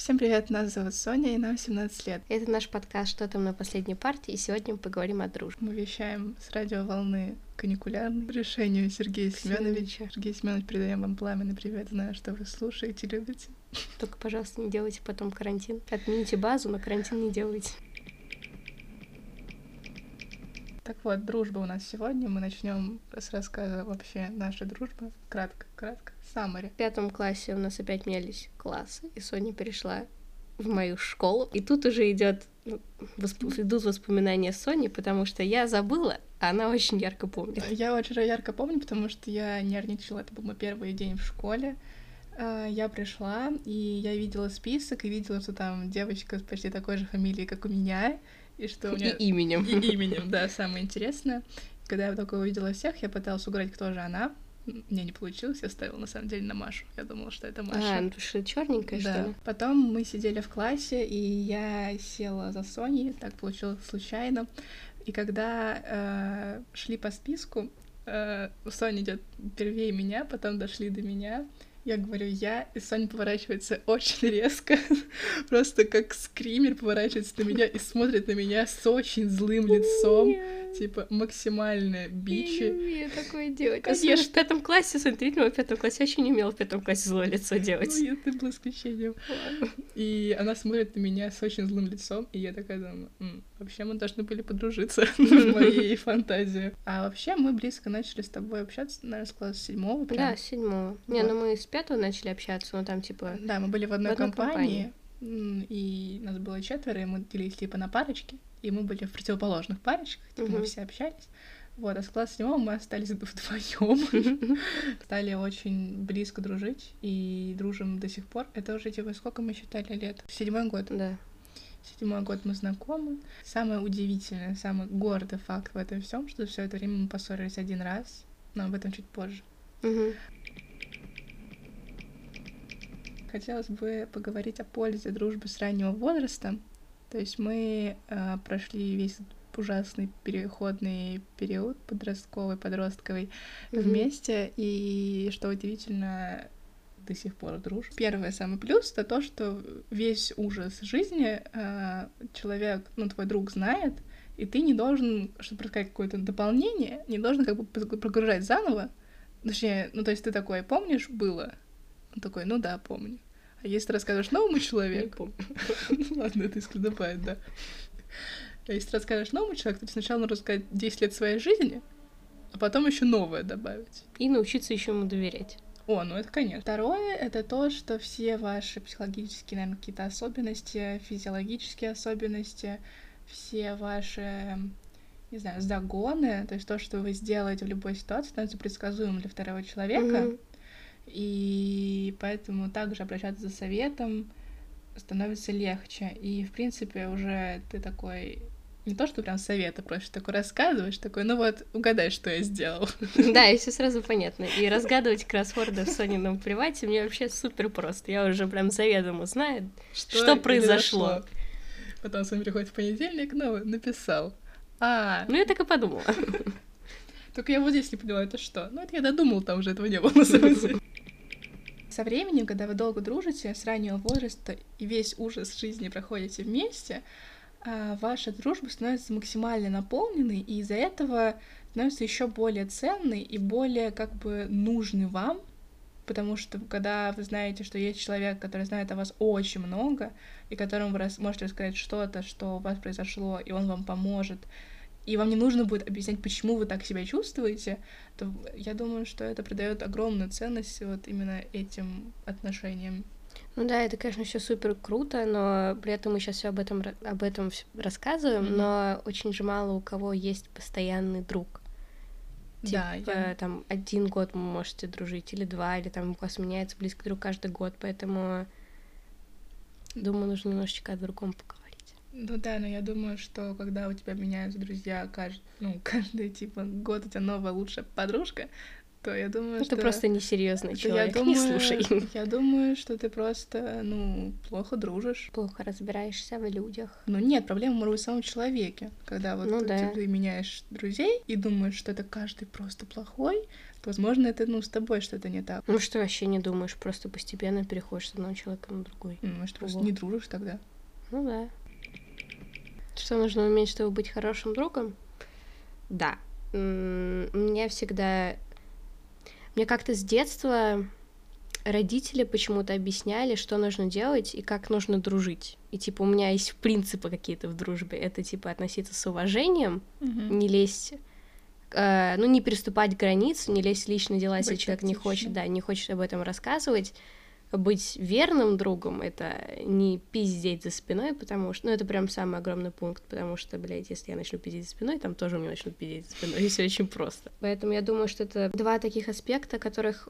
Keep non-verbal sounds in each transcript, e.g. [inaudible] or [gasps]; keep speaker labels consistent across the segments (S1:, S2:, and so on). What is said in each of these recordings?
S1: Всем привет, нас зовут Соня, и нам 17 лет.
S2: Это наш подкаст «Что там на последней партии», и сегодня мы поговорим о дружбе.
S1: Мы вещаем с радиоволны каникулярной решению Сергея Семеновича. Сергей Семенович, передаем вам пламенный привет, знаю, что вы слушаете, любите.
S2: Только, пожалуйста, не делайте потом карантин. Отмените базу, но карантин не делайте.
S1: Так вот, дружба у нас сегодня. Мы начнем с рассказа вообще нашей дружбы. Кратко, кратко. Самаре.
S2: В пятом классе у нас опять менялись классы, и Соня перешла в мою школу. И тут уже идет ну, восп... идут воспоминания Сони, потому что я забыла, а она очень ярко помнит.
S1: Я очень ярко помню, потому что я нервничала. Это был мой первый день в школе. А, я пришла, и я видела список, и видела, что там девочка с почти такой же фамилией, как у меня, и что у нее...
S2: И именем.
S1: И именем, да, самое интересное. Когда я только увидела всех, я пыталась угадать, кто же она, мне не получилось, я ставила на самом деле на Машу. Я думала, что это Маша.
S2: А, ну что черненькая,
S1: да.
S2: что ли?
S1: Потом мы сидели в классе, и я села за Соней, так получилось случайно. И когда э, шли по списку, э, Соня идет первее меня, потом дошли до меня. Я говорю я, и Соня поворачивается очень резко, [laughs] просто как скример поворачивается на меня и смотрит на меня с очень злым лицом. Типа максимальное бичи. Я
S2: не умею такое делать. Конечно. в пятом классе, смотрите, в пятом классе вообще не умела в пятом классе злое лицо делать.
S1: Ну, это было исключением. И она смотрит на меня с очень злым лицом, и я такая думаю, М, вообще мы должны были подружиться [laughs] в [laughs] моей фантазии. А вообще мы близко начали с тобой общаться, наверное, с класса седьмого.
S2: Да, с седьмого. Не, ну мы с пятого начали общаться, но там типа...
S1: Да, мы были в одной компании, и нас было четверо, и мы делились типа на парочки и мы были в противоположных парочках, типа mm-hmm. мы все общались. Вот, а с класса седьмого мы остались [laughs] вдвоем, [laughs] стали очень близко дружить и дружим до сих пор. Это уже типа сколько мы считали лет? Седьмой год.
S2: Да.
S1: Седьмой год мы знакомы. Самое удивительное, самый гордый факт в этом всем, что все это время мы поссорились один раз, но об этом чуть позже.
S2: Угу.
S1: Хотелось бы поговорить о пользе дружбы с раннего возраста. То есть мы э, прошли весь ужасный переходный период подростковый, подростковый mm-hmm. вместе, и что удивительно, до сих пор дружим. Первый самый плюс это то, что весь ужас жизни э, человек, ну твой друг знает, и ты не должен, чтобы рассказать какое-то дополнение, не должен как бы прогружать заново. Точнее, ну то есть ты такой, помнишь, было? Он такой, ну да, помню. А если ты расскажешь новому [laughs] человеку... [laughs] Ладно, это исключает, да. А если ты расскажешь новому человеку, то сначала нужно рассказать 10 лет своей жизни, а потом еще новое добавить.
S2: И научиться еще ему доверять.
S1: О, ну это конечно. Второе — это то, что все ваши психологические, наверное, какие-то особенности, физиологические особенности, все ваши, не знаю, загоны, то есть то, что вы сделаете в любой ситуации, становится предсказуемым для второго человека. Mm-hmm и поэтому также обращаться за советом становится легче. И, в принципе, уже ты такой не то, что прям советы просишь, такой рассказываешь, такой, ну вот, угадай, что я сделал. [laughs]
S2: Да, и все сразу понятно. И разгадывать кроссворды в Сонином привате мне вообще супер просто. Я уже прям заведомо знаю, что, что произошло. произошло.
S1: Потом с вами приходит в понедельник, ну, написал. А.
S2: Ну, я так и подумала. [laughs]
S1: Только я вот здесь не поняла, это что? Ну, это я додумал, там уже этого не было, на самом деле. Со временем, когда вы долго дружите, с раннего возраста и весь ужас жизни проходите вместе, а, ваша дружба становится максимально наполненной, и из-за этого становится еще более ценной и более как бы нужной вам, потому что когда вы знаете, что есть человек, который знает о вас очень много, и которому вы можете рассказать что-то, что у вас произошло, и он вам поможет, и вам не нужно будет объяснять, почему вы так себя чувствуете, то я думаю, что это придает огромную ценность вот именно этим отношениям.
S2: Ну да, это, конечно, все супер круто, но при этом мы сейчас все об этом об этом рассказываем, mm-hmm. но очень же мало у кого есть постоянный друг.
S1: Да,
S2: типа, я... там один год вы можете дружить, или два, или там у вас меняется близкий друг каждый год, поэтому думаю, нужно немножечко о другом поговорить.
S1: Ну да, но я думаю, что когда у тебя меняются друзья каждый, ну, [laughs] каждый типа год у тебя новая лучшая подружка, то я думаю,
S2: Это
S1: что...
S2: просто несерьезный человек,
S1: я
S2: не
S1: думаю,
S2: слушай. [laughs]
S1: Я думаю, что ты просто, ну, плохо дружишь.
S2: Плохо разбираешься в людях.
S1: Ну нет, проблема может быть в самом человеке. Когда вот
S2: Ну
S1: ты,
S2: да.
S1: ты меняешь друзей и думаешь, что это каждый просто плохой, то, возможно, это, ну, с тобой что-то не так.
S2: Ну что вообще не думаешь, просто постепенно переходишь с одного человека на другой.
S1: Ну, Может, просто не дружишь тогда.
S2: Ну да. Что нужно уметь, чтобы быть хорошим другом? Да. М, Мне всегда... Мне как-то с детства родители почему-то объясняли, что нужно делать и как нужно дружить. И типа у меня есть принципы какие-то в дружбе. Это типа относиться с уважением,
S1: Мгм.
S2: не лезть, э, ну, не переступать границу, не лезть в личные дела, если
S1: Быть
S2: человек не хочет, да, не хочет об этом рассказывать. Быть верным другом — это не пиздеть за спиной, потому что... Ну, это прям самый огромный пункт, потому что, блядь, если я начну пиздеть за спиной, там тоже у меня начнут пиздеть за спиной, [laughs] и все очень просто. Поэтому я думаю, что это два таких аспекта, которых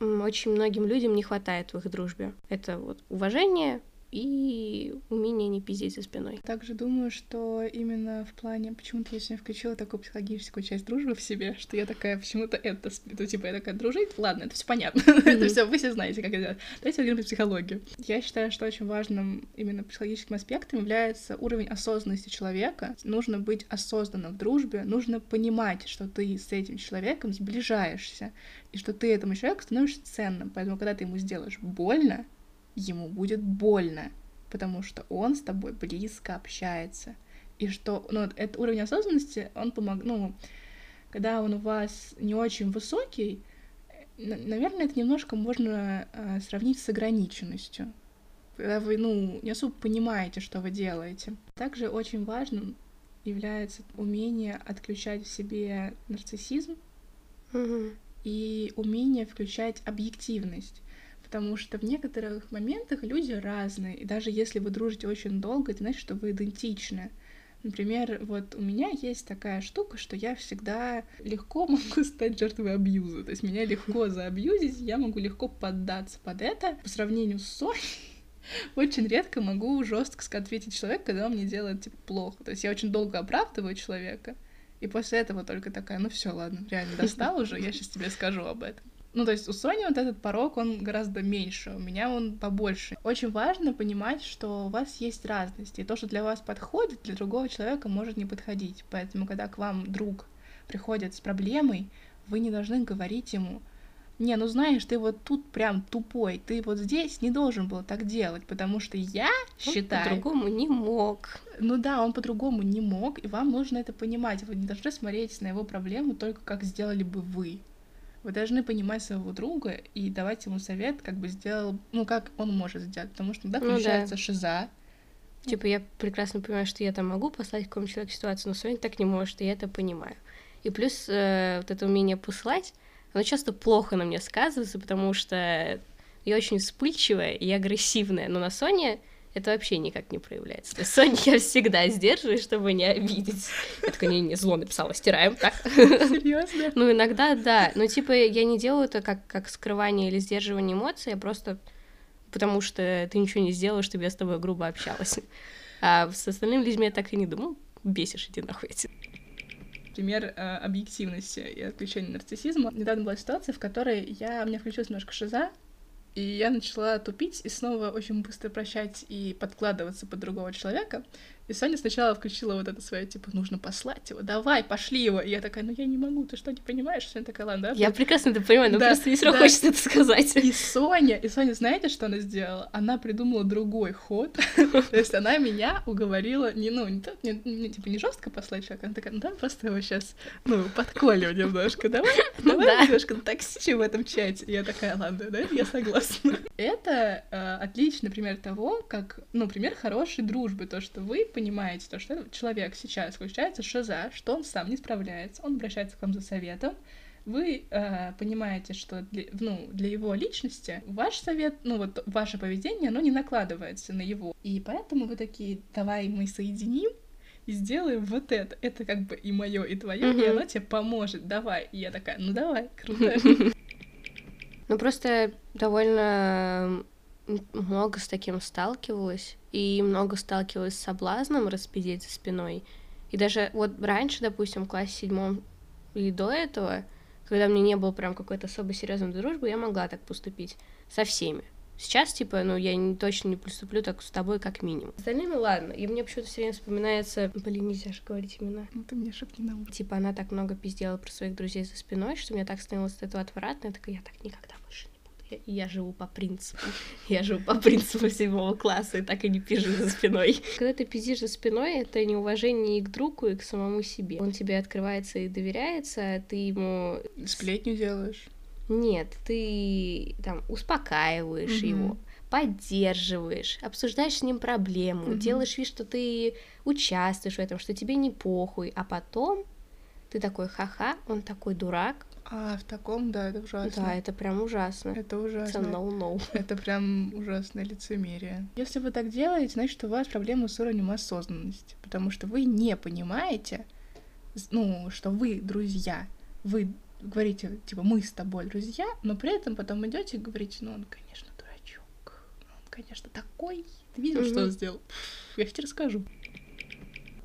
S2: очень многим людям не хватает в их дружбе. Это вот уважение и умение не пиздеть за спиной.
S1: Также думаю, что именно в плане... Почему-то я сегодня включила такую психологическую часть дружбы в себе, что я такая почему-то это... Ну, типа, я такая, дружить? Ладно, это все понятно. [laughs] это все, вы все знаете, как это делать. Давайте поговорим про психологию. Я считаю, что очень важным именно психологическим аспектом является уровень осознанности человека. Нужно быть осознанным в дружбе, нужно понимать, что ты с этим человеком сближаешься, и что ты этому человеку становишься ценным. Поэтому, когда ты ему сделаешь больно, ему будет больно, потому что он с тобой близко общается. И что, ну, этот уровень осознанности, он помог, ну, когда он у вас не очень высокий, на- наверное, это немножко можно э, сравнить с ограниченностью. Когда вы, ну, не особо понимаете, что вы делаете. Также очень важным является умение отключать в себе нарциссизм,
S2: Мгм.
S1: и умение включать объективность. Потому что в некоторых моментах люди разные, и даже если вы дружите очень долго, это значит, что вы идентичны. Например, вот у меня есть такая штука, что я всегда легко [laughs] могу стать жертвой абьюза. То есть меня легко заабьюзить, я могу легко поддаться под это. По сравнению с Соней, [laughs] очень редко могу жестко ответить человеку, когда он мне делает типа плохо. То есть я очень долго оправдываю человека, и после этого только такая, ну все, ладно, реально достал уже, я сейчас тебе скажу об этом. Ну, то есть у Сони вот этот порог, он гораздо меньше, у меня он побольше. Очень важно понимать, что у вас есть разности, и то, что для вас подходит, для другого человека может не подходить. Поэтому, когда к вам друг приходит с проблемой, вы не должны говорить ему, не, ну знаешь, ты вот тут прям тупой, ты вот здесь не должен был так делать, потому что я
S2: Он
S1: считаю...
S2: По-другому не мог.
S1: Ну да, он по-другому не мог, и вам нужно это понимать. Вы не должны смотреть на его проблему только как сделали бы вы. Вы должны понимать своего друга и давать ему совет, как бы сделал, ну как он может сделать, потому что иногда
S2: Ну да.
S1: включается шиза.
S2: Типа, я прекрасно понимаю, что я там могу послать какому-нибудь человеку ситуацию, но Соня так не может, и я это понимаю. И плюс э, вот это умение посылать, оно часто плохо на мне сказывается, потому что я очень вспыльчивая и агрессивная, но на Соне это вообще никак не проявляется. То есть Соню я всегда сдерживаю, чтобы не обидеть. Я такая, не-не, зло написала, стираем, так.
S1: Серьезно?
S2: Ну, иногда да. Но, типа, я не делаю это как, как скрывание или сдерживание эмоций, я просто потому что ты ничего не сделала, чтобы я с тобой грубо общалась. А с остальными людьми я так и не думаю. «Ну, Бесишь, иди нахуй.
S1: Пример э, объективности и отключения нарциссизма. Недавно была ситуация, в которой я, у меня включилась немножко шиза, и я начала тупить и снова очень быстро прощать и подкладываться под другого человека. И Соня сначала включила вот это свое, типа, нужно послать его, давай, пошли его. И я такая, ну я не могу, ты что, не понимаешь? Соня такая, ладно, да?
S2: Я прекрасно это понимаю, но
S1: Да,
S2: просто не равно
S1: да.
S2: хочется это сказать.
S1: И Соня, и Соня, знаете, что она сделала? Она придумала другой ход. [laughs] То есть она меня уговорила, не, ну, не, не- не, типа, не жестко послать человека, она такая, ну, давай просто его сейчас, ну, подколем немножко, давай, [laughs]
S2: Ну
S1: давай
S2: да.
S1: немножко токсичи в этом чате. И я такая, ладно, да, я согласна. Это э, отличный пример того, как, ну, пример хорошей дружбы, то, что вы понимаете, то, что человек сейчас включается шиза, что он сам не справляется, он обращается к вам за советом, вы э, понимаете, что для, ну, для его личности ваш совет, ну вот ваше поведение, оно не накладывается на его. И поэтому вы такие, давай мы соединим и сделаем вот это. Это как бы и мое, и твое, и
S2: Мгм.
S1: оно тебе поможет. Давай. И я такая, ну давай, круто. [laughs]
S2: Ну, просто довольно много с таким сталкивалась, и много сталкивалась с соблазном распиздеть за спиной. И даже вот раньше, допустим, в классе седьмом и до этого, Когда мне не было прям какой-то особо серьезной дружбы, я могла так поступить со всеми. Сейчас, типа, ну, я не, точно не поступлю так с тобой, как минимум. С остальными, ладно. И мне почему-то все время вспоминается... Блин, нельзя же говорить имена.
S1: Ну, ты мне шепни на ухо.
S2: Типа, она так много пиздела про своих друзей за спиной, что мне так становилось от этого отвратно. Я такая, я так никогда больше не. Я, я живу по принципу. [laughs] Я живу по принципу седьмого класса и так и не пижу за спиной. [laughs] Когда ты пиздишь за спиной, это неуважение и к другу, и к самому себе. Он тебе открывается и доверяется, а ты ему...
S1: Сплетню делаешь.
S2: Нет, ты там успокаиваешь
S1: Мгм.
S2: его, поддерживаешь, обсуждаешь с ним проблему,
S1: Мгм.
S2: делаешь вид, что ты участвуешь в этом, что тебе не похуй, а потом ты такой ха-ха, он такой дурак.
S1: А, в таком, да, это ужасно.
S2: Да, это прям ужасно.
S1: Это
S2: Это
S1: ужасно.
S2: no-no. [laughs]
S1: Это прям ужасное лицемерие. Если вы так делаете, значит, у вас проблемы с уровнем осознанности, потому что вы не понимаете, ну, что вы друзья. Вы говорите, типа, мы с тобой друзья, но при этом потом идете и говорите, ну, он, конечно, дурачок. Он, конечно, такой. Ты видел, что он сделал? [laughs] Я тебе расскажу.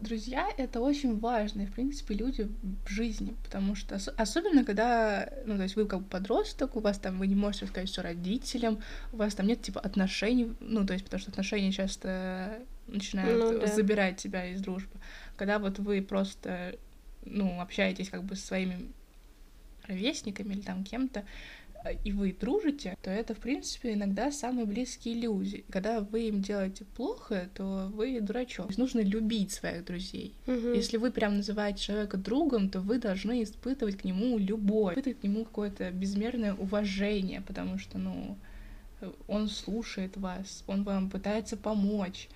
S1: Друзья — это очень важные, в принципе, люди в жизни, потому что ос- особенно когда, ну, то есть вы как бы подросток, у вас там, вы не можете рассказать все родителям, у вас там нет, типа, отношений, ну, то есть потому что отношения часто начинают
S2: Ну да.
S1: забирать тебя из дружбы. Когда вот вы просто, ну, общаетесь как бы со своими ровесниками или там кем-то, и вы дружите, то это, в принципе, иногда самые близкие люди. Когда вы им делаете плохо, то вы дурачок. То есть нужно любить своих друзей.
S2: Мгм.
S1: Если вы прям называете человека другом, то вы должны испытывать к нему любовь, испытывать к нему какое-то безмерное уважение, потому что, ну, он слушает вас, он вам пытается помочь,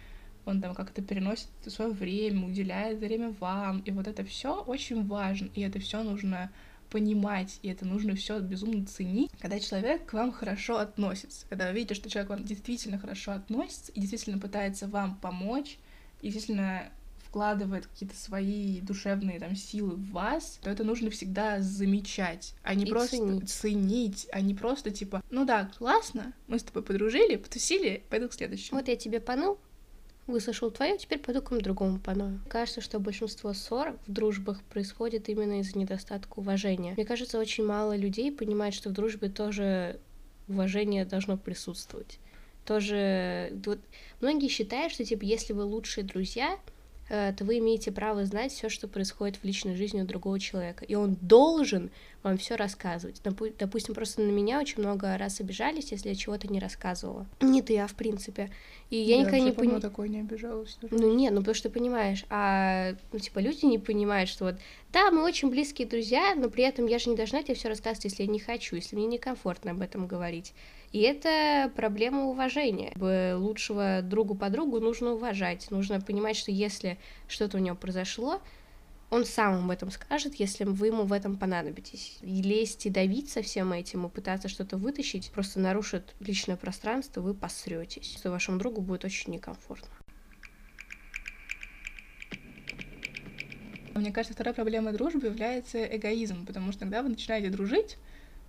S1: он там как-то переносит свое время, уделяет время вам, и вот это все очень важно, и это все нужно понимать, и это нужно все безумно ценить, когда человек к вам хорошо относится, когда вы видите, что человек к вам действительно хорошо относится и действительно пытается вам помочь, и действительно вкладывает какие-то свои душевные там силы в вас, то это нужно всегда замечать, а не
S2: И
S1: просто
S2: ценить.
S1: ценить, а не просто типа, ну да, классно, мы с тобой подружили, потусили, пойду к следующему.
S2: Вот я тебе поныл, выслушал твое, теперь пойду кому другому поною. Кажется, что большинство ссор в дружбах происходит именно из-за недостатка уважения. Мне кажется, очень мало людей понимает, что в дружбе тоже уважение должно присутствовать. Тоже вот, многие считают, что типа если вы лучшие друзья, то вы имеете право знать все, что происходит в личной жизни у другого человека, и он должен вам все рассказывать. Допу- Допустим, просто на меня очень много раз обижались, если я чего-то не рассказывала. Не ты, а в принципе. И я, никогда не понимаю.
S1: такой не обижалась. даже.
S2: Ну нет, ну потому что понимаешь, а ну типа люди не понимают, что вот да, мы очень близкие друзья, но при этом я же не должна тебе все рассказывать, если я не хочу, если мне некомфортно об этом говорить. И это проблема уважения. Лучшего другу подругу нужно уважать, нужно понимать, что если что-то у него произошло, он сам об этом скажет, если вы ему в этом понадобитесь. И лезть и давить со всем этим, и пытаться что-то вытащить, просто нарушит личное пространство, вы посретесь. Что вашему другу будет очень некомфортно.
S1: Мне кажется, вторая проблема дружбы является эгоизм, потому что когда вы начинаете дружить,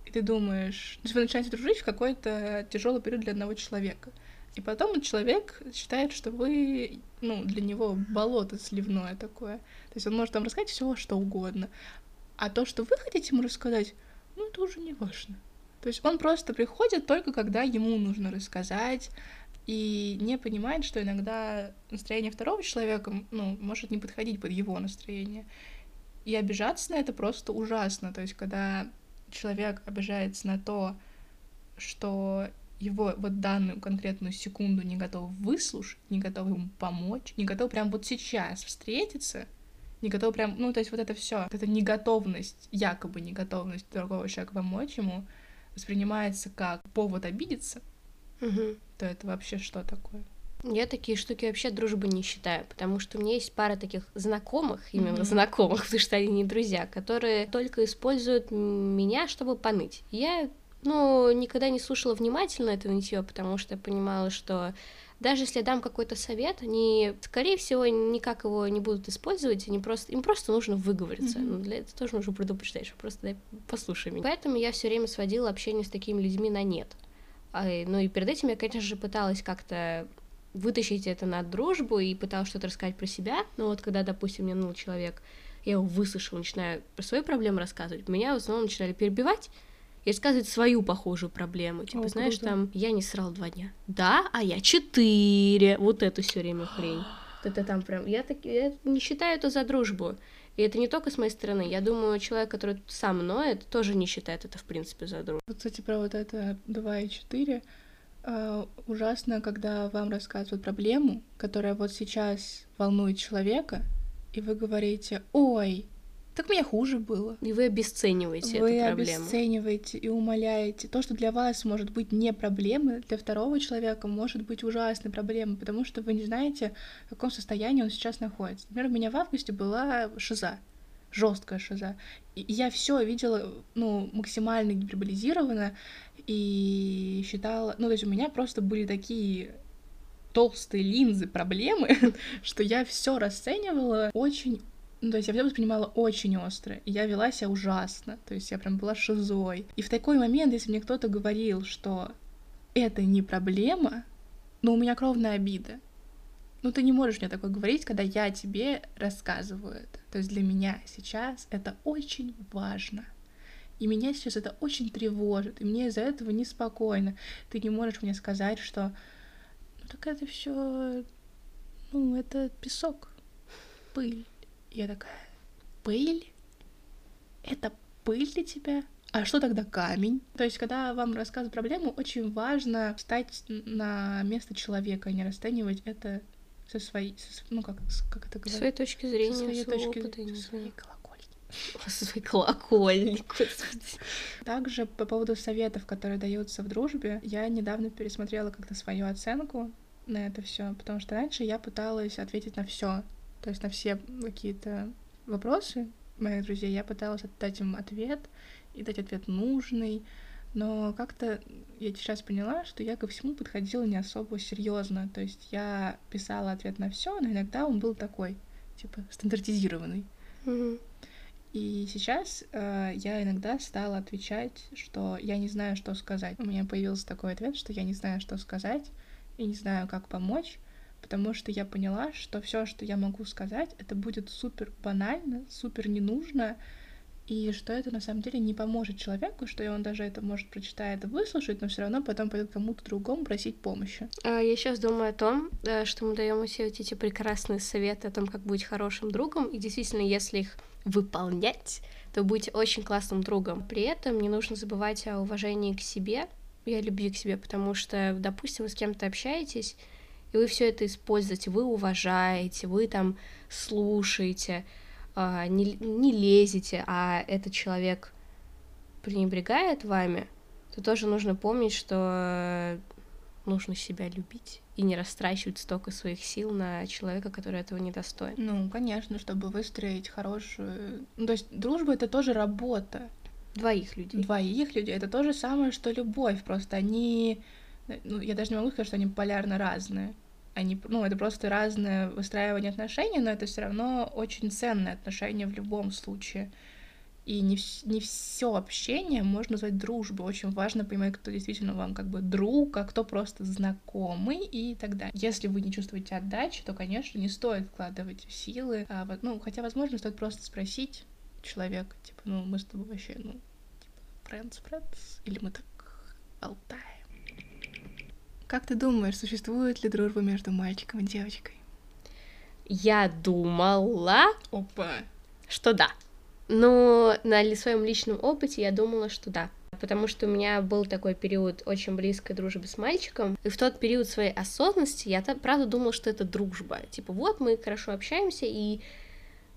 S1: и ты думаешь, то есть вы начинаете дружить в какой-то тяжелый период для одного человека. И потом человек считает, что вы, ну, для него болото сливное такое. То есть он может вам рассказать все, что угодно. А то, что вы хотите ему рассказать, ну, это уже не важно. То есть он просто приходит только когда ему нужно рассказать, и не понимает, что иногда настроение второго человека, ну, может не подходить под его настроение. И обижаться на это просто ужасно. То есть, когда человек обижается на то, что его вот данную конкретную секунду не готов выслушать, не готов ему помочь, не готов прям вот сейчас встретиться, не готов прям, ну, то есть вот это все, вот эта неготовность, якобы неготовность другого человека помочь ему, воспринимается как повод обидеться,
S2: Мгм.
S1: то это вообще что такое?
S2: Я такие штуки вообще дружбы не считаю, потому что у меня есть пара таких знакомых, именно
S1: Мгм.
S2: знакомых, [laughs] потому что они не друзья, которые только используют меня, чтобы поныть. Я, ну, никогда не слушала внимательно это нытье, потому что понимала, что даже если я дам какой-то совет, они, скорее всего, никак его не будут использовать, они просто, им просто нужно выговориться.
S1: Мгм.
S2: Ну, для этого тоже нужно предупреждать, что просто дай, послушай меня. Поэтому я все время сводила общение с такими людьми на нет. А, ну и перед этим я, конечно же, пыталась как-то вытащить это на дружбу и пыталась что-то рассказать про себя. Но вот когда, допустим, мне ну, человек я его выслушала, начинаю про свои проблемы рассказывать, меня в основном начинали перебивать и рассказывать свою похожую проблему. Типа,
S1: О,
S2: знаешь,
S1: круто.
S2: там, я не срал два дня. Да, а я четыре. Вот эту все время хрень. [gasps] Это там прям, я, так, я не считаю это за дружбу. И это не только с моей стороны. Я думаю, человек, который сам ноет, тоже не считает это, в принципе, за дружбу.
S1: Вот, кстати, про вот это 2 и 4. Э, ужасно, когда вам рассказывают проблему, которая вот сейчас волнует человека, и вы говорите, ой, так мне хуже было.
S2: И вы обесцениваете
S1: Вы
S2: эту проблему.
S1: обесцениваете и умоляете. То, что для вас может быть не проблемой, для второго человека может быть ужасной проблемой, потому что вы не знаете, в каком состоянии он сейчас находится. Например, у меня в августе была шиза, жесткая шиза. И я все видела, ну, максимально гиперболизированно и считала... Ну, то есть у меня просто были такие толстые линзы проблемы, [laughs] что я все расценивала очень ну, то есть я все воспринимала очень остро, и я вела себя ужасно, то есть я прям была шизой. И в такой момент, если мне кто-то говорил, что это не проблема, но у меня кровная обида, ну ты не можешь мне такое говорить, когда я тебе рассказываю это. То есть для меня сейчас это очень важно. И меня сейчас это очень тревожит, и мне из-за этого неспокойно. Ты не можешь мне сказать, что ну так это все, ну это песок, пыль. Я такая, пыль? Это пыль для тебя? А что тогда камень? То есть, когда вам рассказывают проблему, очень важно встать на место человека, а не расценивать это со своей, со, ну как, как это
S2: С
S1: говорить?
S2: своей точки зрения,
S1: Со своей точки,
S2: опыта,
S1: со своей
S2: знаю.
S1: Колокольни.
S2: Со своей колокольни, господи.
S1: Также по поводу советов, которые даются в дружбе, я недавно пересмотрела как-то свою оценку на это все, потому что раньше я пыталась ответить на все, то есть на все какие-то вопросы моих друзей, я пыталась дать им ответ и дать ответ нужный, но как-то я сейчас поняла, что я ко всему подходила не особо серьезно, то есть я писала ответ на все, но иногда он был такой, типа стандартизированный.
S2: Мгм.
S1: И сейчас э, я иногда стала отвечать, что я не знаю, что сказать. У меня появился такой ответ, что я не знаю, что сказать, и не знаю, как помочь, потому что я поняла, что все, что я могу сказать, это будет супер банально, супер не нужно, и что это на самом деле не поможет человеку, что он даже это может прочитает и выслушать, но все равно потом пойдет кому-то другому просить помощи.
S2: А, Я сейчас думаю о том, э, что мы даем все вот эти прекрасные советы о том, как быть хорошим другом, и действительно, если их выполнять, то будете очень классным другом. При этом не нужно забывать о уважении к себе и о любви к себе, потому что, допустим, вы с кем-то общаетесь, и вы все это используете, вы уважаете, вы там слушаете, а, не, не лезете, а этот человек пренебрегает вами, то тоже нужно помнить, что нужно себя любить и не растрачивать столько своих сил на человека, который этого не достоин.
S1: Ну, конечно, чтобы выстроить хорошую... Ну, то есть дружба — это тоже работа.
S2: Двоих людей.
S1: двоих людей это то же самое, что любовь. Просто они, ну, я даже не могу сказать, что они полярно разные. Они, ну, это просто разное выстраивание отношений, но это все равно очень ценные отношения в любом случае. И не, не все общение можно назвать дружбой. Очень важно понимать, кто действительно вам как бы друг, а кто просто знакомый и так далее. Если вы не чувствуете отдачи, то, конечно, не стоит вкладывать силы. А вот, ну, хотя, возможно, стоит просто спросить человека, типа, ну, мы с тобой вообще, ну, типа, friends, friends, или мы так болтаем. Как ты думаешь, существует ли дружба между мальчиком и девочкой?
S2: Я думала,
S1: Опа!
S2: что да. Но на своем личном опыте я думала, что да. Потому что у меня был такой период очень близкой дружбы с мальчиком. И в тот период своей осознанности я правда думала, что это дружба. Типа, вот мы хорошо общаемся, и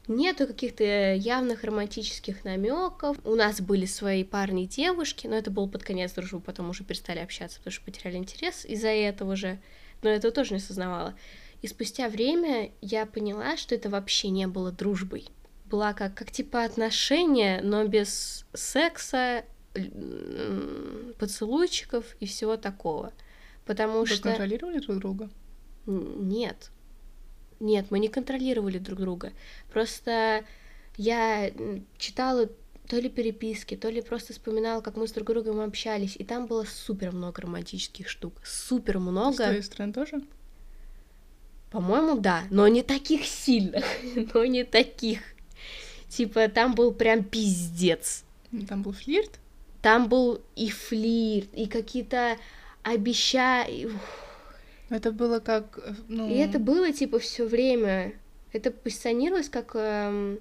S2: нету каких-то явных романтических намеков. У нас были свои парни и девушки, но это было под конец дружбы, потом уже перестали общаться, потому что потеряли интерес из-за этого же. Но я этого тоже не осознавала. И спустя время я поняла, что это вообще не было дружбой. Была как, как типа отношения, но без секса, поцелуйчиков и всего такого. Потому
S1: Вы
S2: что...
S1: контролировали друг друга?
S2: Нет. Нет, мы не контролировали друг друга. Просто я читала то ли переписки, то ли просто вспоминала, как мы с друг другом общались, и там было супер много романтических штук. Супер
S1: С
S2: много.
S1: твоей стороны тоже?
S2: По-моему, да, но не таких сильных, [laughs] но не таких. Типа, там был прям пиздец.
S1: Там был флирт?
S2: Там был и флирт, и какие-то обещания.
S1: Это было как, ну...
S2: И это было, типа, все время. Это позиционировалось как, эм,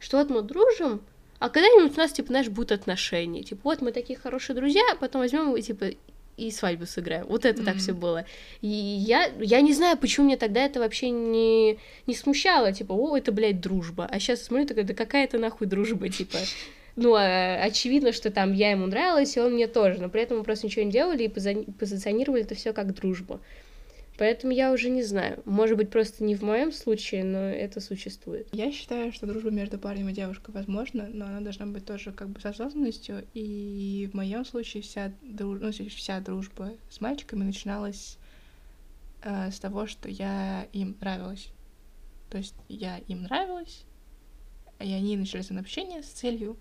S2: что вот мы дружим, а когда-нибудь у нас, типа, знаешь, будут отношения. Типа, вот мы такие хорошие друзья, а потом возьмем и, типа, и свадьбу сыграем. Вот это mm-hmm. так все было. И я, я не знаю, почему мне тогда это вообще не, не смущало. Типа, о, это, блядь, дружба. А сейчас смотрю, такая, да какая это нахуй дружба, типа. Ну, а, очевидно, что там я ему нравилась, и он мне тоже. Но при этом мы просто ничего не делали и позиционировали это все как дружбу. Поэтому я уже не знаю. Может быть, просто не в моем случае, но это существует.
S1: Я считаю, что дружба между парнем и девушкой возможна, но она должна быть тоже как бы с осознанностью. И в моем случае вся, друж... ну, вся дружба с мальчиками начиналась э, с того, что я им нравилась. То есть я им нравилась, и они начали свое общение с целью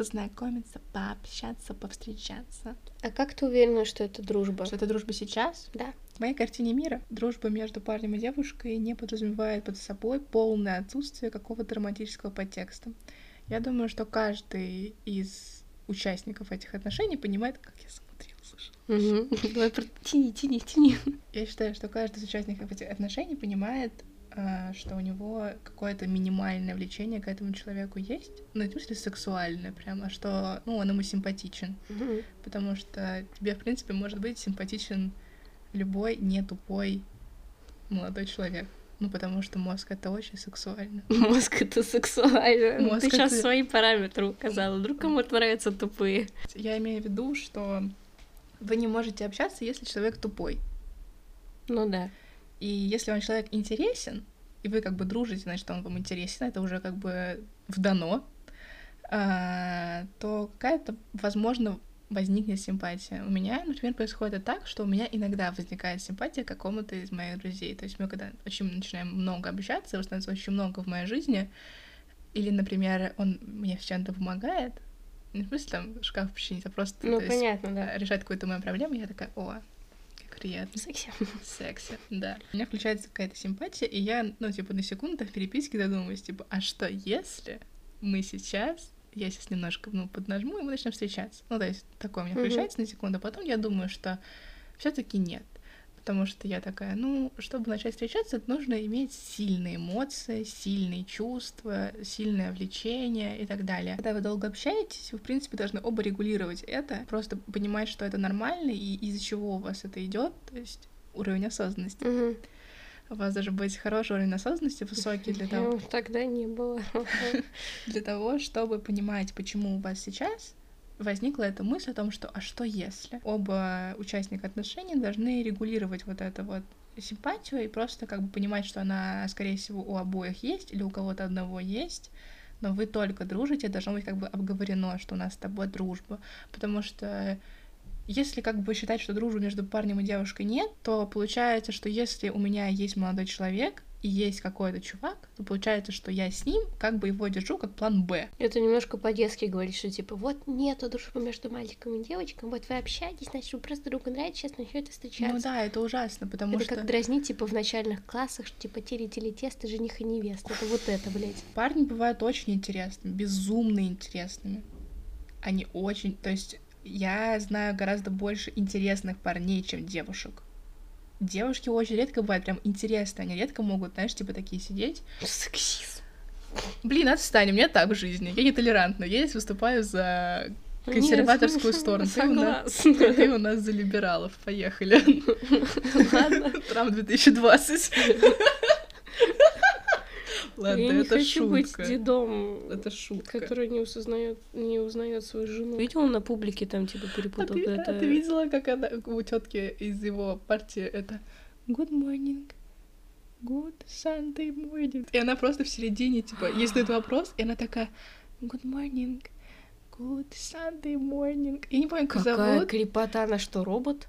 S1: познакомиться, пообщаться, повстречаться.
S2: А как ты уверена, что это дружба?
S1: Что это дружба сейчас?
S2: Да.
S1: В моей картине мира дружба между парнем и девушкой не подразумевает под собой полное отсутствие какого-то романтического подтекста. Я думаю, что каждый из участников этих отношений понимает, как я смотрела, слушай.
S2: Давай тяни, тяни, тяни.
S1: Я считаю, что каждый из участников этих отношений понимает, что у него какое-то минимальное влечение к этому человеку есть. Ну, в смысле, сексуальное прямо, что, ну, он ему симпатичен.
S2: Mm-hmm.
S1: Потому что тебе, в принципе, может быть симпатичен любой не тупой молодой человек. Ну, потому что мозг это очень сексуально. [laughs]
S2: Мозг это сексуально. Мозг Ты это... сейчас свои параметры указала. Вдруг кому нравятся тупые.
S1: Я имею в виду, что вы не можете общаться, если человек тупой.
S2: Ну да.
S1: И если он человек интересен, и вы как бы дружите, значит, он вам интересен, это уже как бы вдано, а, то какая-то, возможно, возникнет симпатия. У меня, например, происходит так, что у меня иногда возникает симпатия к какому-то из моих друзей. То есть мы когда очень начинаем много общаться, его становится очень много в моей жизни, или, например, он мне в чем-то помогает, не в смысле там шкаф починить, а просто
S2: ну, понятно, есть, да.
S1: решать какую-то мою проблему, я такая, о, приятно.
S2: Секси.
S1: Секси, да. У меня включается какая-то симпатия, и я, ну, типа, на секунду в переписке задумываюсь, типа, а что если мы сейчас я сейчас немножко ну, поднажму, и мы начнем встречаться. Ну, то есть такое у меня включается mm-hmm. на секунду, а потом я думаю, что все-таки нет. Потому что я такая, ну, чтобы начать встречаться, нужно иметь сильные эмоции, сильные чувства, сильное влечение и так далее. Когда вы долго общаетесь, вы, в принципе, должны оба регулировать это, просто понимать, что это нормально и из-за чего у вас это идет, то есть уровень осознанности.
S2: Угу.
S1: У вас даже быть хороший уровень осознанности, высокий для того...
S2: Тогда не было. [laughs]
S1: Для того, чтобы понимать, почему у вас сейчас возникла эта мысль о том, что а что если? Оба участника отношений должны регулировать вот это вот симпатию и просто как бы понимать, что она, скорее всего, у обоих есть или у кого-то одного есть, но вы только дружите, должно быть как бы обговорено, что у нас с тобой дружба, потому что если как бы считать, что дружбы между парнем и девушкой нет, то получается, что если у меня есть молодой человек, и есть какой-то чувак, то получается, что я с ним как бы его держу как план Б.
S2: Это немножко по-детски говоришь, что типа вот нету дружбы между мальчиком и девочкой, вот вы общаетесь, значит, вы просто друг нравитесь, сейчас начнете встречаться.
S1: Ну да, это ужасно, потому
S2: это
S1: что...
S2: Это как дразнить, типа, в начальных классах, что типа тели-тели тесты, жених и невеста. Это вот это, блядь.
S1: Парни бывают очень интересными, безумно интересными. Они очень... То есть я знаю гораздо больше интересных парней, чем девушек девушки очень редко бывают прям интересные, они редко могут, знаешь, типа такие сидеть.
S2: Сексизм.
S1: Блин, отстань, у меня так в жизни. Я нетолерантна. Я здесь выступаю за консерваторскую Нет, сторону. Ты у, нас, ты у нас за либералов. Поехали.
S2: Ладно.
S1: Трамп 2020. Ладно,
S2: я не
S1: это
S2: хочу
S1: шутка.
S2: быть дедом,
S1: это шутка.
S2: который не узнает, не узнает свою жену. Видел на публике там типа перепутал.
S1: А ты,
S2: это...
S1: а ты видела, как она у тетки из его партии это Good morning. Good Sunday morning. И она просто в середине, типа, ей задают [gasps] вопрос, и она такая Good morning. Good Sunday morning. Я не помню, как
S2: Какая
S1: зовут.
S2: крепота, она что, робот?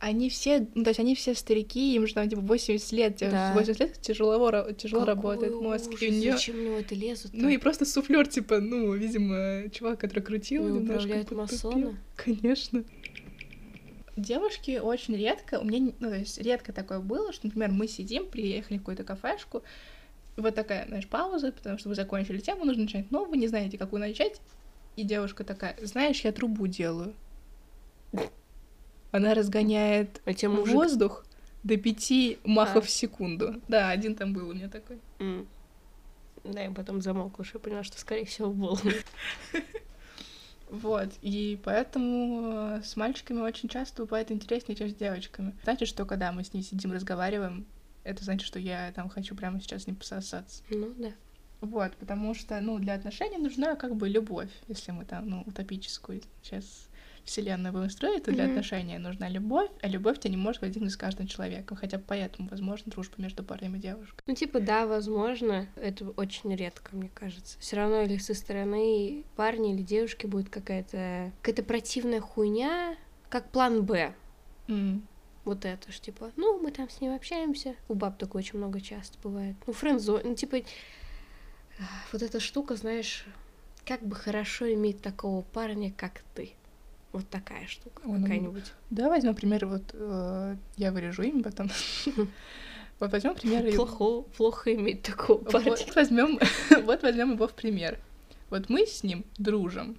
S1: Они все, ну, то есть они все старики, им же там типа 80 лет, да. 80 лет тяжело, тяжело
S2: Какой
S1: работает мозг.
S2: Ужас, и у неё... Зачем у него это лезут?
S1: Ну и просто суфлер, типа, ну, видимо, чувак, который крутил,
S2: и
S1: немножко
S2: управляет масоны?
S1: Конечно. Девушки очень редко, у меня, ну, то есть редко такое было, что, например, мы сидим, приехали в какую-то кафешку, вот такая, знаешь, пауза, потому что вы закончили тему, нужно начать новую, не знаете, какую начать. И девушка такая, знаешь, я трубу делаю. Она разгоняет
S2: А тебе мужик...
S1: воздух до пяти махов
S2: А.
S1: в секунду. Да, один там был у меня такой.
S2: М. Да, я потом замолкла, что я поняла, что, скорее всего, был. [laughs]
S1: Вот, и поэтому э, с мальчиками очень часто бывает интереснее, чем с девочками. Значит, что когда мы с ней сидим, разговариваем, это значит, что я там хочу прямо сейчас с ним пососаться.
S2: Ну, да.
S1: Вот, потому что, ну, для отношений нужна как бы любовь, если мы там, ну, утопическую сейчас вселенную будем строить, то для
S2: Мгм.
S1: отношений нужна любовь, а любовь-то не может возникнуть с каждым человеком, хотя бы поэтому возможно дружба между парнем и девушкой.
S2: Ну, типа, да, возможно, это очень редко, мне кажется. Все равно или со стороны парня или девушки будет какая-то какая-то противная хуйня, как план Б.
S1: М.
S2: Вот это ж, типа, ну, мы там с ним общаемся. У баб такое очень много часто бывает. Ну, френдзон, ну, типа, вот эта штука, знаешь, как бы хорошо иметь такого парня, как ты. Вот такая штука
S1: Ой, ну,
S2: какая-нибудь.
S1: Да, возьмем пример, вот э, я вырежу имя потом. [laughs] Вот возьмем пример.
S2: Плохо, плохо иметь такого парня.
S1: Вот возьмем, [laughs] вот возьмем его в пример. Вот мы с ним дружим.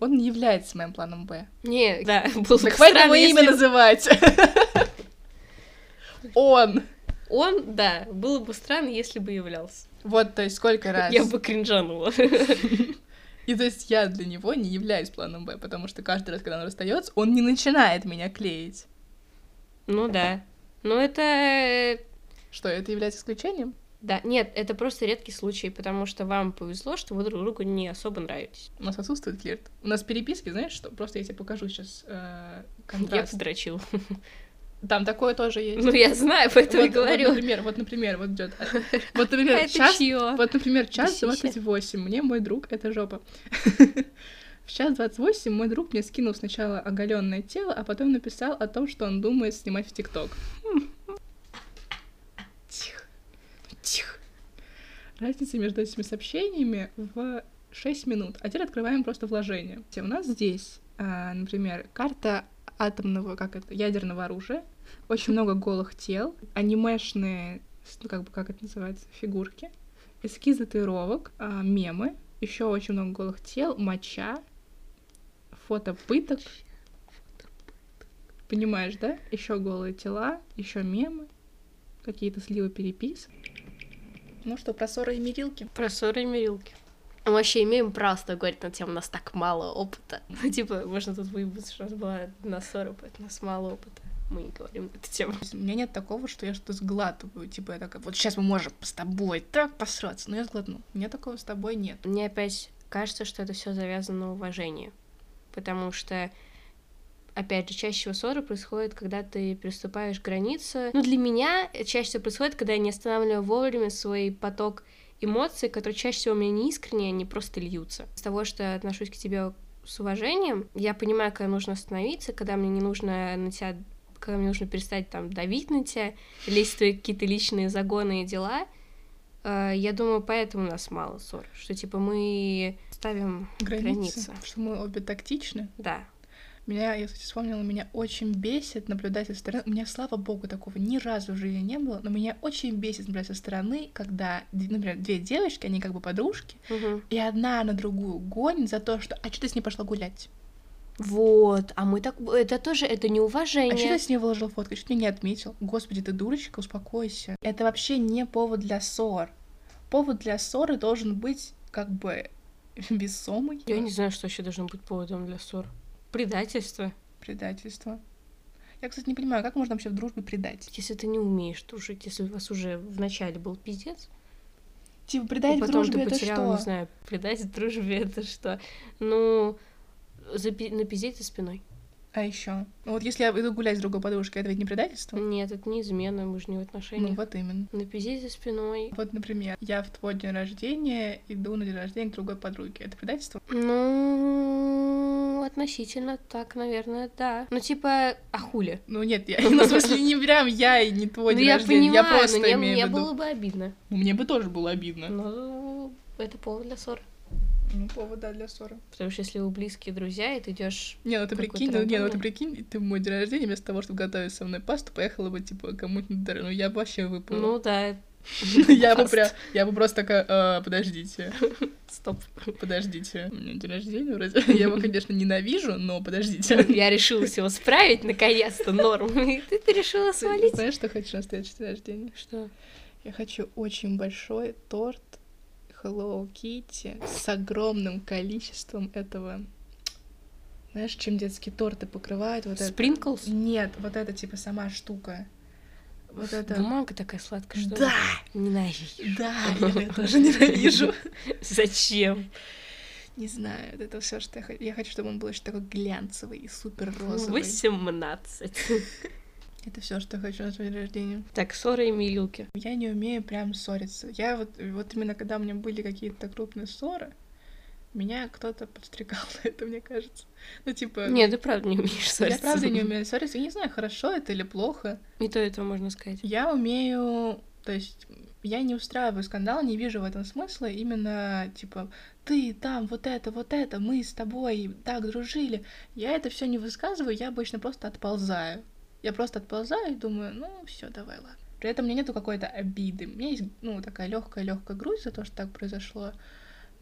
S1: Он не является моим планом Б.
S2: Не, да, [laughs] было бы странно,
S1: его имя называть. Он.
S2: Он, да, было бы странно, если бы являлся.
S1: Вот, то есть сколько раз.
S2: Я бы кринжанула.
S1: И то есть я для него не являюсь планом Б, потому что каждый раз, когда он расстается, он не начинает меня клеить.
S2: Ну да. Но это... э,
S1: Что, это является исключением?
S2: Да, нет, это просто редкий случай, потому что вам повезло, что вы друг другу не особо нравитесь.
S1: У нас отсутствует флирт. У нас переписки, знаешь что? Просто я тебе покажу сейчас
S2: Я
S1: контраст.
S2: подрочил.
S1: Там такое тоже есть.
S2: Ну, я знаю, поэтому и
S1: Вот, вот,
S2: говорю.
S1: например, вот, например, вот идет. [laughs] Вот, например,
S2: Это
S1: час,
S2: чьё?
S1: вот, например, час
S2: Сися.
S1: 28. Мне мой друг, это жопа. [laughs] В час 28 мой друг мне скинул сначала оголенное тело, а потом написал о том, что он думает снимать в ТикТок. Тихо. Тихо. Разница между этими сообщениями в 6 минут. А теперь открываем просто вложение. У нас здесь, а, например, карта атомного, как это, ядерного оружия, очень много голых тел, анимешные, ну, как бы, как это называется, фигурки, эскизы татуировок, а, мемы, еще очень много голых тел, моча, фото пыток. Понимаешь, да? Еще голые тела, еще мемы, какие-то сливы перепис. Ну что, про ссоры и мирилки?
S2: Про ссоры и мирилки. Мы вообще имеем право с тобой говорить на тему, у нас так мало опыта. [laughs] Ну, типа, можно тут выебаться, что у нас была одна ссора, поэтому у нас мало опыта. Мы не говорим на эту тему.
S1: У меня нет такого, что я что-то сглатываю. Типа я такая, вот сейчас мы можем с тобой так посраться, но я сглотну. У меня такого с тобой нет.
S2: Мне опять кажется, что это все завязано на уважении. Потому что, опять же, чаще всего ссоры происходят, когда ты приступаешь к границе. Ну, для меня чаще всего происходит, когда я не останавливаю вовремя свой поток эмоций, которые чаще всего у меня не искренние, они просто льются. С того, что я отношусь к тебе с уважением, я понимаю, когда нужно остановиться, когда мне не нужно на тебя когда мне нужно перестать там давить на тебя, лезть в твои какие-то личные загоны и дела, Э, Я думаю, поэтому у нас мало ссор, что типа мы ставим
S1: Границы.
S2: границы.
S1: Что мы обе тактичны.
S2: Да.
S1: Меня, я, кстати, вспомнила, меня очень бесит наблюдать со стороны. У меня, слава богу, такого ни разу в жизни не было, но меня очень бесит наблюдать со стороны, когда, например, две девочки, они как бы подружки,
S2: Мгм.
S1: и одна на другую гонит за то, что «А что ты с ней пошла гулять?
S2: Вот, а мы так... Это тоже, это
S1: А что
S2: неуважение.
S1: ты с ней выложил фотку? Что ты меня не отметил? Господи, ты дурочка, успокойся. Это вообще не повод для ссор. Повод для ссоры должен быть как бы [laughs] весомый.
S2: Я не знаю, что еще должно быть поводом для ссор. Предательство.
S1: Предательство. Я, кстати, не понимаю, как можно вообще в дружбе предать?
S2: Если ты не умеешь дружить, если у вас уже в начале был пиздец,
S1: Типа,
S2: и
S1: предать в
S2: потом
S1: дружбе
S2: ты
S1: это
S2: потерял,
S1: что?
S2: не знаю, предать в дружбе [laughs] это что? Ну, запи- напиздеть за спиной.
S1: А еще. Ну вот если я иду гулять с другой подружкой, это ведь не предательство?
S2: Нет, это не измена, мы же не в
S1: Ну
S2: отношениях.
S1: вот именно.
S2: Напиздеть за спиной.
S1: Вот, например, я в твой день рождения иду на день рождения к другой подруге. Это предательство?
S2: Ну, относительно так, наверное, да. Ну, типа, а хули?
S1: Ну нет, я, ну, в смысле, не прям я и не твой
S2: ну,
S1: день
S2: я
S1: рождения.
S2: понимаю,
S1: я просто
S2: но мне,
S1: имею
S2: мне
S1: виду.
S2: было бы обидно.
S1: Мне бы тоже было обидно.
S2: Ну, это повод для ссоры.
S1: Ну, повод, да, для ссоры.
S2: Потому что если вы близкие друзья, и ты идешь
S1: Не, ну ты прикинь, ну, не, ну ты прикинь, ты в мой день рождения вместо того, чтобы готовить со мной пасту, поехала бы, типа, кому-нибудь, ну я бы вообще выпала.
S2: Ну да, [laughs]
S1: Я бы прям, я бы просто такая, «А, подождите,
S2: Стоп.
S1: подождите. У меня день рождения вроде. Я его, конечно, ненавижу, но подождите.
S2: Я решила его справить, наконец-то, норм. И [laughs] ты, ты решила
S1: Ты
S2: свалить.
S1: знаешь, что хочу на следующий день рождения?
S2: Что?
S1: Я хочу очень большой торт Hello Kitty с огромным количеством этого. Знаешь, чем детские торты покрывают? Вот это.
S2: Спринклс?
S1: Нет, вот это типа сама штука. Вот это.
S2: Бумага такая сладкая, что?
S1: Да,
S2: Ненавижу.
S1: да, я это тоже ненавижу. [laughs]
S2: Зачем?
S1: Не знаю, вот это все, что я хочу. Я хочу, чтобы он был еще такой глянцевый и супер розовый.
S2: 18. [laughs]
S1: Это все, что я хочу на день рождения.
S2: Так, ссоры и милюки.
S1: Я не умею прям ссориться. Я вот, вот именно когда у меня были какие-то крупные ссоры, меня кто-то подстрекал на [laughs] это, мне кажется. Ну, типа...
S2: Нет, ты правда не умеешь
S1: я
S2: ссориться.
S1: правда не умею ссориться. Я не знаю, хорошо это или плохо.
S2: И то этого можно сказать.
S1: Я умею... То есть я не устраиваю скандал, не вижу в этом смысла. Именно, типа, ты там, вот это, вот это, мы с тобой так дружили. Я это все не высказываю, я обычно просто отползаю. Я просто отползаю и думаю, ну, все, давай, ладно. При этом у меня нету какой-то обиды. У меня есть, ну, такая легкая легкая грусть за то, что так произошло.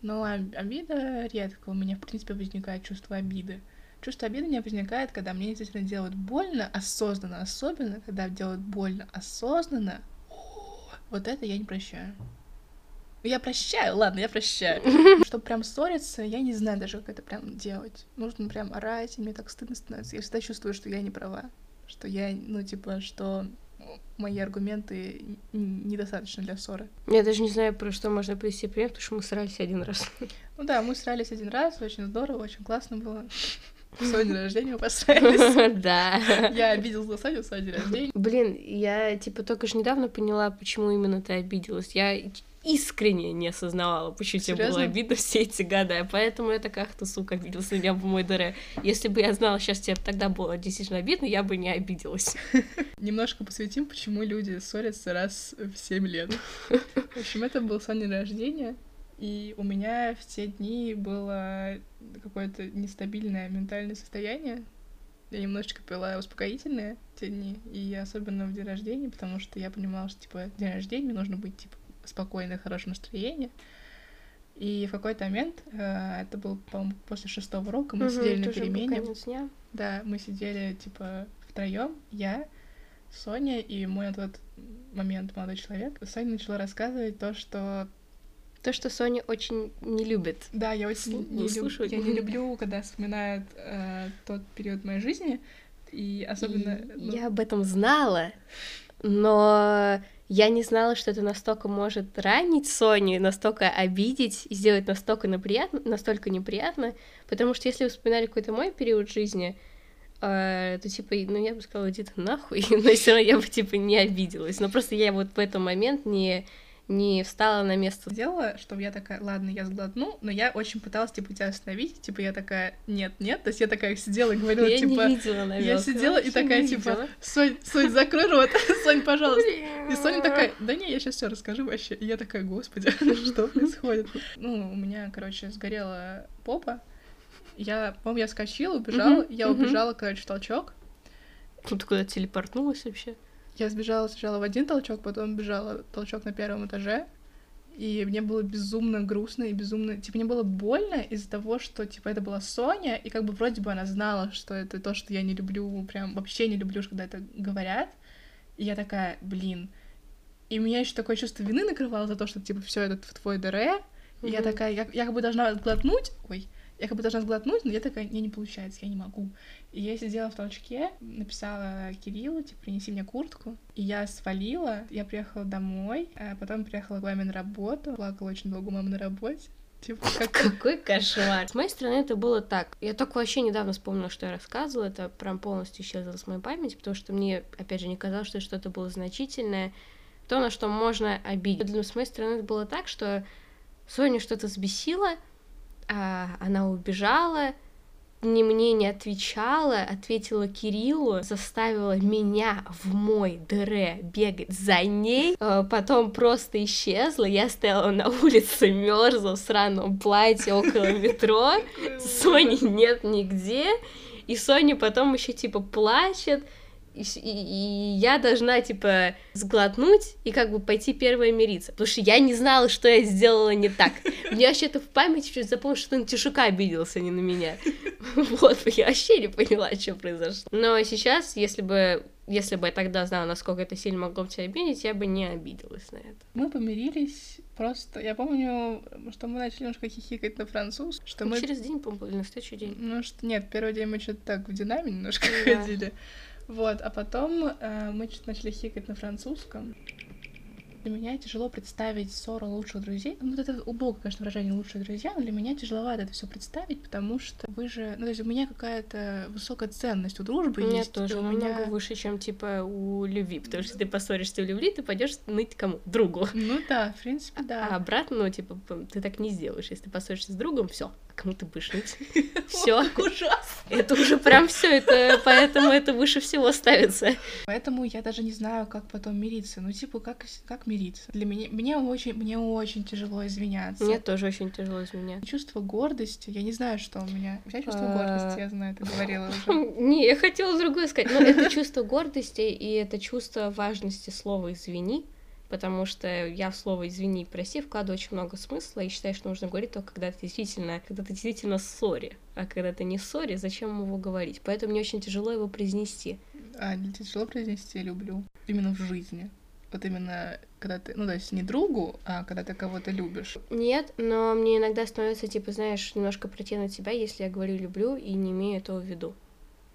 S1: Но об- обида редко. У меня, в принципе, возникает чувство обиды. Чувство обиды у меня возникает, когда мне действительно делают больно, осознанно, особенно, когда делают больно осознанно. Вот это я не прощаю. Я прощаю, ладно, я прощаю. [laughs] Чтобы прям ссориться, я не знаю даже, как это прям делать. Нужно прям орать, и мне так стыдно становится. Я всегда чувствую, что я не права. Что я, ну, типа, что мои аргументы недостаточно для ссоры.
S2: Я даже не знаю, про что можно привести пример, потому что мы срались один раз.
S1: Ну да, мы срались один раз, очень здорово, очень классно было. В свой день рождения мы посрались. [laughs]
S2: Да.
S1: Я обиделась на Саню в свой день рождения.
S2: Блин, я типа только же недавно поняла, почему именно ты обиделась. Я искренне не осознавала, почему тебе было обидно все эти года. Поэтому я такая, ах ты, сука, обиделась на меня в мой дыре. Если бы я знала, сейчас тебе тогда было действительно обидно, я бы не обиделась. [laughs]
S1: Немножко посвятим, почему люди ссорятся раз в 7 лет. В общем, это был Саня рождения, и у меня в те дни было какое-то нестабильное ментальное состояние. Я немножечко пила успокоительные в те дни, и особенно в день рождения, потому что я понимала, что, типа, день рождения, мне нужно быть, типа, спокойное, хорошее настроение. И в какой-то момент, э, это был, по-моему, после шестого урока, мы
S2: Мгм,
S1: сидели на перемене.
S2: дня.
S1: Да, мы сидели, типа, втроем, я, Соня и мой на тот момент молодой человек. Соня начала рассказывать то, что...
S2: То, что Соня очень не любит.
S1: Да, я очень не, люб-
S2: слушать.
S1: я не люблю, когда вспоминают э, тот период моей жизни, и особенно...
S2: И
S1: ну,
S2: Я об этом знала, но я не знала, что это настолько может ранить Соню, настолько обидеть и сделать настолько неприятно, настолько неприятно, потому что если вы вспоминали какой-то мой период жизни, э, то типа, ну я бы сказала, ты нахуй, [laughs] но все равно я бы типа не обиделась. Но просто я вот в этот момент не не встала на место.
S1: Сделала, чтобы я такая, ладно, я сглотну, но я очень пыталась, типа, тебя остановить, типа, я такая, нет, нет, то есть я такая сидела и говорила,
S2: я
S1: типа,
S2: не видела, наверное.
S1: я сидела и такая, типа, Сонь, Сонь, закрой рот, [laughs] Сонь, пожалуйста. И Соня такая, да не, я сейчас все расскажу вообще. И я такая, господи, [laughs] что происходит? Ну, у меня, короче, сгорела попа. Я, по-моему, я скочила, убежала. Я убежала, короче, толчок.
S2: Ну, ты куда телепортнулась вообще?
S1: Я сбежала сначала в один толчок, потом бежала толчок на первом этаже. И мне было безумно грустно и безумно... Типа, мне было больно из-за того, что, типа, это была Соня, и как бы вроде бы она знала, что это то, что я не люблю, прям вообще не люблю, когда это говорят. И я такая, блин. И меня еще такое чувство вины накрывало за то, что, типа, все это в твой ДР. И я такая, я, я как бы должна сглотнуть, ой, я как бы должна сглотнуть, но я такая, не, не получается, я не могу. И я сидела в толчке, написала Кириллу, типа, принеси мне куртку. И я свалила, я приехала домой, а потом приехала к маме на работу, плакала очень долго у мамы на работе. Типа, как... [laughs]
S2: Какой кошмар. С моей стороны это было так. Я только вообще недавно вспомнила, что я рассказывала. Это прям полностью исчезло с моей памяти, потому что мне, опять же, не казалось, что что-то было значительное. То, на что можно обидеть. С моей стороны это было так, что Соня что-то взбесила, а она убежала, ни мне не отвечала, ответила Кириллу, заставила меня в мой дыре бегать за ней, э, потом просто исчезла, я стояла на улице, мерзла в сраном платье около [laughs] метро, Сони нет нигде, и Соня потом еще типа плачет, и, и, и я должна, типа, сглотнуть и как бы пойти первая мириться. Потому что я не знала, что я сделала не так. Мне вообще-то в памяти чуть запомнил, что он Тишука обиделся, не на меня. [laughs] Вот, я вообще не поняла, что произошло. Но сейчас, если бы если бы я тогда знала, насколько это сильно могло бы тебя обидеть, я бы не обиделась на это.
S1: Мы помирились просто... Я помню, что мы начали немножко хихикать на француз, что
S2: ну,
S1: мы...
S2: Через день, по-моему, на следующий день.
S1: Ну, что нет, первый день мы что-то так в динаме немножко да. ходили. Вот, а потом э, мы что-то начали хикать на французском. Для меня тяжело представить ссору лучших друзей. Ну, это убого, конечно, выражение лучшие друзья, но для меня тяжеловато это все представить, потому что вы же... Ну, то есть у меня какая-то высокая ценность у дружбы
S2: у меня
S1: есть.
S2: тоже, у меня выше, чем, типа, у любви, потому что ты поссоришься в любви, ты пойдешь ныть кому? Другу.
S1: Ну да, в принципе, да.
S2: А обратно, ну, типа, ты так не сделаешь. Если ты поссоришься с другом, все, кому ты будешь ныть? Все. Это уже прям все, это поэтому это выше всего ставится.
S1: Поэтому я даже не знаю, как потом мириться. Ну, типа, как, как мириться? Для меня, мне очень, мне очень тяжело извиняться.
S2: Мне тоже очень тяжело извиняться.
S1: Чувство гордости, я не знаю, что у меня. У меня чувство гордости, я знаю, ты говорила уже. [laughs]
S2: Не, я хотела другое сказать. Но это чувство гордости и это чувство важности слова «извини», потому что я в слово «извини» прости вкладываю очень много смысла и считаю, что нужно говорить только когда ты действительно, когда ты действительно ссоре, а когда ты не ссоре, зачем его говорить? Поэтому мне очень тяжело его произнести.
S1: А, не тяжело произнести, люблю. Именно в жизни. Вот именно когда ты, ну, то есть не другу, а когда ты кого-то любишь.
S2: Нет, но мне иногда становится, типа, знаешь, немножко противно себя, если я говорю «люблю» и не имею этого в виду.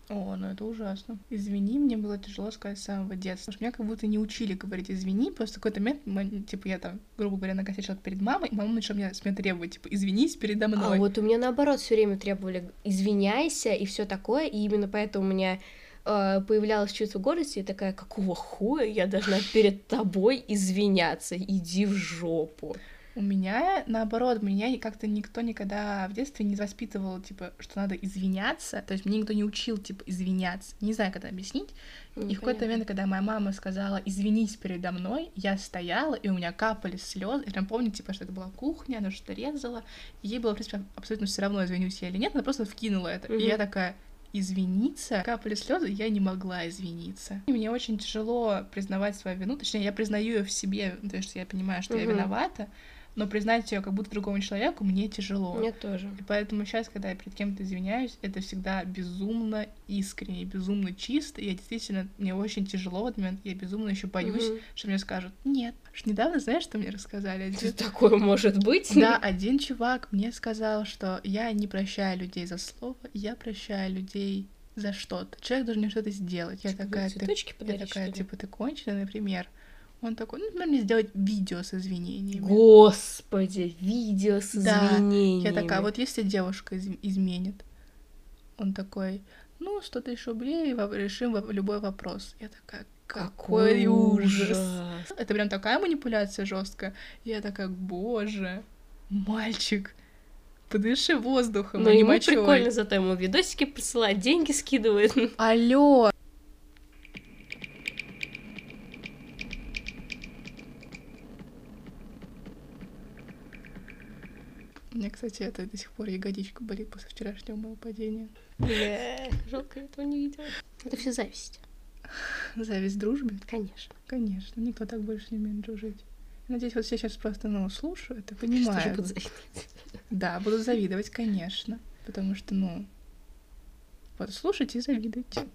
S1: О, ну это ужасно. Извини, мне было тяжело сказать с самого детства. Потому что меня как будто не учили говорить извини. Просто в какой-то момент, мы, типа, я там, грубо говоря, накосячила перед мамой, и мама начала меня, с меня требовать, типа, извинись передо мной.
S2: А вот у меня наоборот все время требовали извиняйся и все такое, и именно поэтому у меня э, появлялось чувство гордости, и такая, какого хуя я должна перед тобой извиняться? Иди в жопу.
S1: У меня, наоборот, меня как-то никто никогда в детстве не воспитывал, типа, что надо извиняться. То есть мне никто не учил, типа, извиняться. Не знаю, как это объяснить. Mm, и в какой-то момент, когда моя мама сказала «извинись передо мной», я стояла, и у меня капали слезы. Я прям помню, типа, что это была кухня, она что-то резала. И ей было, в принципе, абсолютно все равно, извинюсь я или нет. Она просто вкинула это. Mm-hmm. И я такая извиниться, капали слезы, я не могла извиниться. И мне очень тяжело признавать свою вину, точнее, я признаю ее в себе, то есть я понимаю, что mm-hmm. я виновата, но признать ее как будто другому человеку мне тяжело.
S2: Мне тоже.
S1: И поэтому сейчас, когда я перед кем-то извиняюсь, это всегда безумно искренне, безумно чисто. И я действительно, мне очень тяжело в этот момент, я безумно еще боюсь, угу. что мне скажут нет. Что недавно, знаешь, что мне рассказали?
S2: Один... [laughs] Такое может быть?
S1: Да, один чувак мне сказал, что я не прощаю людей за слово, я прощаю людей за что-то. Человек должен мне что-то сделать. Я такая, ты, я такая, типа, ты конченый, например. Он такой, ну, мне сделать видео с извинениями.
S2: Господи, видео с
S1: да.
S2: извинениями.
S1: Я такая, вот если девушка из- изменит, он такой, ну, 100 тысяч рублей, решим любой вопрос. Я такая, какой, какой ужас. ужас. Это прям такая манипуляция жесткая. Я такая, боже, мальчик, подыши воздухом,
S2: Ну, ему мочой. прикольно, зато ему видосики присылать, деньги скидывает.
S1: Алло, меня, кстати, это до сих пор ягодичка болит после вчерашнего моего падения.
S2: Бля, жалко, я этого не видела. Это все зависть. [laughs]
S1: Зависть дружбе?
S2: Конечно.
S1: Конечно, никто так больше не умеет дружить. Надеюсь, вот все сейчас просто, ну, слушают и понимают. Что же
S2: будут завидовать?
S1: Да, будут завидовать, конечно. Потому что, ну, вот слушайте и завидуйте.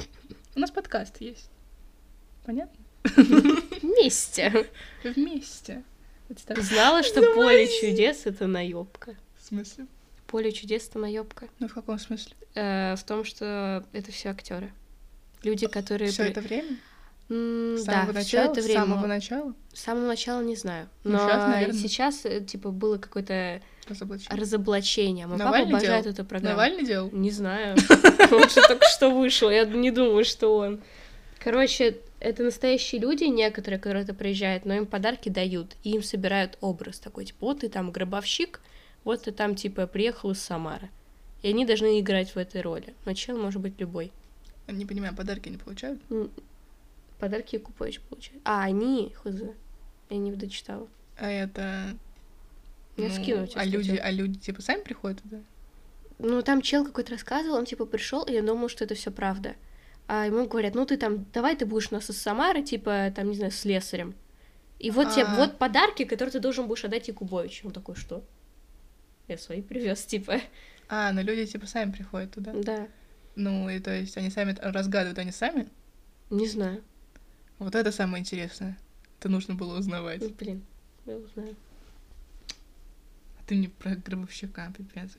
S1: У нас подкаст есть. Понятно?
S2: Вместе.
S1: Вместе.
S2: Знала, что поле чудес — это наебка.
S1: В смысле?
S2: Поле чудес наебка.
S1: Ну в каком смысле?
S2: Э, в том, что это все актеры. Люди, которые.
S1: Все это время?
S2: Mm,
S1: с
S2: да,
S1: начала?
S2: все это время.
S1: С самого начала?
S2: С самого начала не знаю. Но сейчас, сейчас э, типа, было какое-то разоблачение. разоблачение. Мой
S1: Навальный
S2: папа обожает
S1: делал?
S2: эту программу.
S1: Навальный делал?
S2: Не знаю. [laughs] Он же только что вышел. Я не думаю, что он. Короче, это настоящие люди, некоторые, которые это приезжают, но им подарки дают, и им собирают образ такой, типа, вот ты там гробовщик, вот ты там, типа, приехал из Самары. И они должны играть в этой роли. Но чел может быть любой.
S1: Не понимаю, подарки не получают?
S2: Подарки Якупович получают. А, они, хз. Я не дочитала.
S1: А это...
S2: Я ну, скину
S1: а люди, а люди, типа, сами приходят туда?
S2: Ну, там чел какой-то рассказывал, он, типа, пришел, и я думал, что это все правда. А ему говорят, ну ты там, давай ты будешь у нас из Самары, типа, там, не знаю, слесарем. И вот тебе,
S1: А.
S2: вот подарки, которые ты должен будешь отдать Якубовичу. Он такой, что? Я свои привез, типа.
S1: А, ну люди типа сами приходят туда.
S2: Да,
S1: Ну, и то есть они сами разгадывают они сами.
S2: не знаю.
S1: Вот это самое интересное. Это нужно было узнавать.
S2: Ну, блин, я узнаю.
S1: А ты мне про гробовщика, пипец.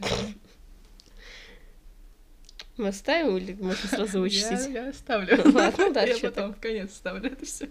S2: Мы оставим или можно сразу
S1: Я,
S2: вычистить?
S1: я оставлю.
S2: Ладно, да,
S1: Я потом в конец ставлю это все.